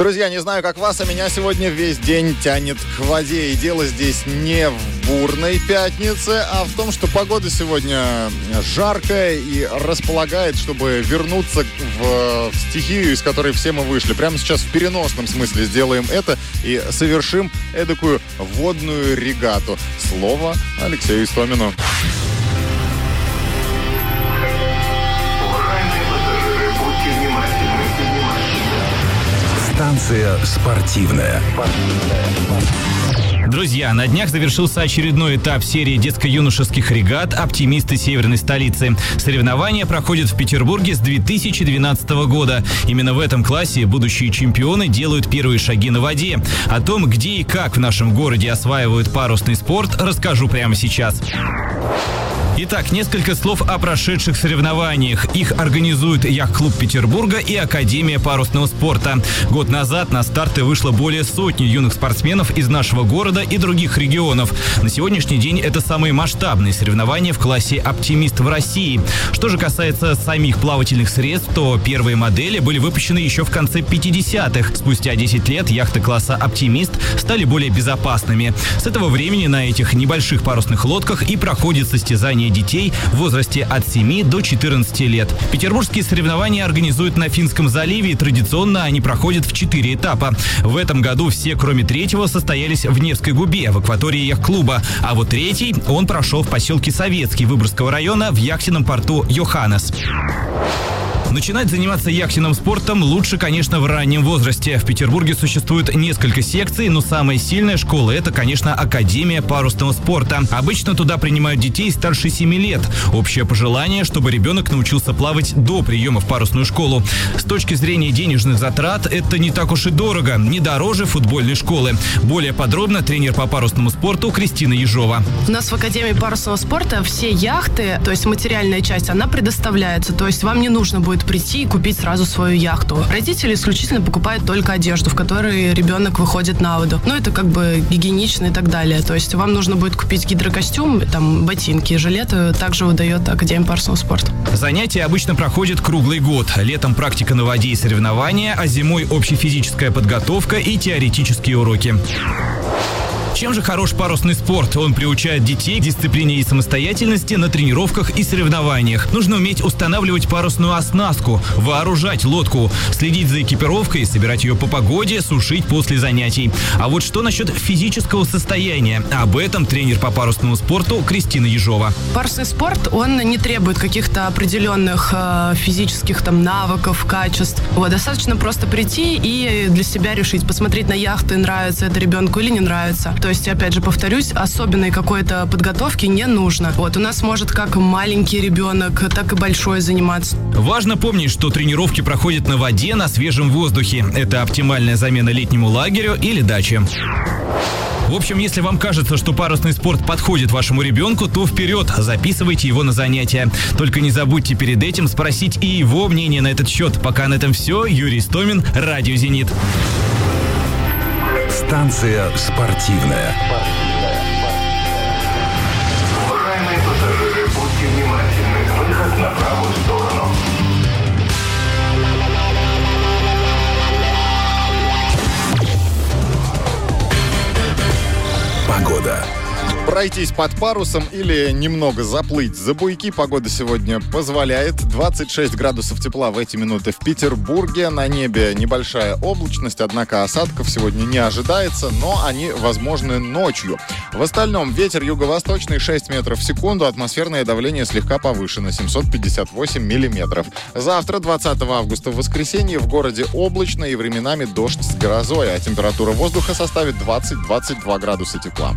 Друзья, не знаю, как вас, а меня сегодня весь день тянет к воде. И дело здесь не в бурной пятнице, а в том, что погода сегодня жаркая и располагает, чтобы вернуться в, в стихию, из которой все мы вышли. Прямо сейчас в переносном смысле сделаем это и совершим эдакую водную регату. Слово Алексею Истомину. Станция спортивная. Друзья, на днях завершился очередной этап серии детско-юношеских регат «Оптимисты северной столицы». Соревнования проходят в Петербурге с 2012 года. Именно в этом классе будущие чемпионы делают первые шаги на воде. О том, где и как в нашем городе осваивают парусный спорт, расскажу прямо сейчас. Итак, несколько слов о прошедших соревнованиях. Их организует Яхт-клуб Петербурга и Академия парусного спорта. Год назад на старты вышло более сотни юных спортсменов из нашего города и других регионов. На сегодняшний день это самые масштабные соревнования в классе «Оптимист» в России. Что же касается самих плавательных средств, то первые модели были выпущены еще в конце 50-х. Спустя 10 лет яхты класса «Оптимист» стали более безопасными. С этого времени на этих небольших парусных лодках и проходит состязание детей в возрасте от 7 до 14 лет. Петербургские соревнования организуют на Финском заливе и традиционно они проходят в 4 этапа. В этом году все, кроме третьего, состоялись в Невской губе, в акватории яхт-клуба. А вот третий, он прошел в поселке Советский Выборгского района в яхтенном порту Йоханнес. Начинать заниматься яхтенным спортом лучше, конечно, в раннем возрасте. В Петербурге существует несколько секций, но самая сильная школа – это, конечно, Академия парусного спорта. Обычно туда принимают детей старше 7 лет. Общее пожелание, чтобы ребенок научился плавать до приема в парусную школу. С точки зрения денежных затрат, это не так уж и дорого, не дороже футбольной школы. Более подробно тренер по парусному спорту Кристина Ежова. У нас в Академии парусного спорта все яхты, то есть материальная часть, она предоставляется. То есть вам не нужно будет может прийти и купить сразу свою яхту. Родители исключительно покупают только одежду, в которой ребенок выходит на воду. Ну, это как бы гигиенично и так далее. То есть вам нужно будет купить гидрокостюм, там, ботинки, жилет также выдает Академия парусного спорта. Занятия обычно проходят круглый год. Летом практика на воде и соревнования, а зимой общефизическая подготовка и теоретические уроки. Чем же хорош парусный спорт? Он приучает детей к дисциплине и самостоятельности на тренировках и соревнованиях. Нужно уметь устанавливать парусную оснастку, вооружать лодку, следить за экипировкой, собирать ее по погоде, сушить после занятий. А вот что насчет физического состояния? Об этом тренер по парусному спорту Кристина Ежова. Парусный спорт, он не требует каких-то определенных э, физических там навыков, качеств. Вот, достаточно просто прийти и для себя решить, посмотреть на яхты, нравится это ребенку или не нравится. То есть, опять же, повторюсь, особенной какой-то подготовки не нужно. Вот, у нас может как маленький ребенок, так и большой заниматься. Важно помнить, что тренировки проходят на воде, на свежем воздухе. Это оптимальная замена летнему лагерю или даче. В общем, если вам кажется, что парусный спорт подходит вашему ребенку, то вперед, записывайте его на занятия. Только не забудьте перед этим спросить и его мнение на этот счет. Пока на этом все. Юрий Стомин, Радио «Зенит». Станция спортивная. Уважаемые пассажиры, будьте внимательны. Выход на правую сторону. Погода. Пройтись под парусом или немного заплыть за буйки погода сегодня позволяет. 26 градусов тепла в эти минуты в Петербурге. На небе небольшая облачность, однако осадков сегодня не ожидается, но они возможны ночью. В остальном ветер юго-восточный 6 метров в секунду, атмосферное давление слегка повышено 758 миллиметров. Завтра, 20 августа в воскресенье, в городе облачно и временами дождь с грозой, а температура воздуха составит 20-22 градуса тепла.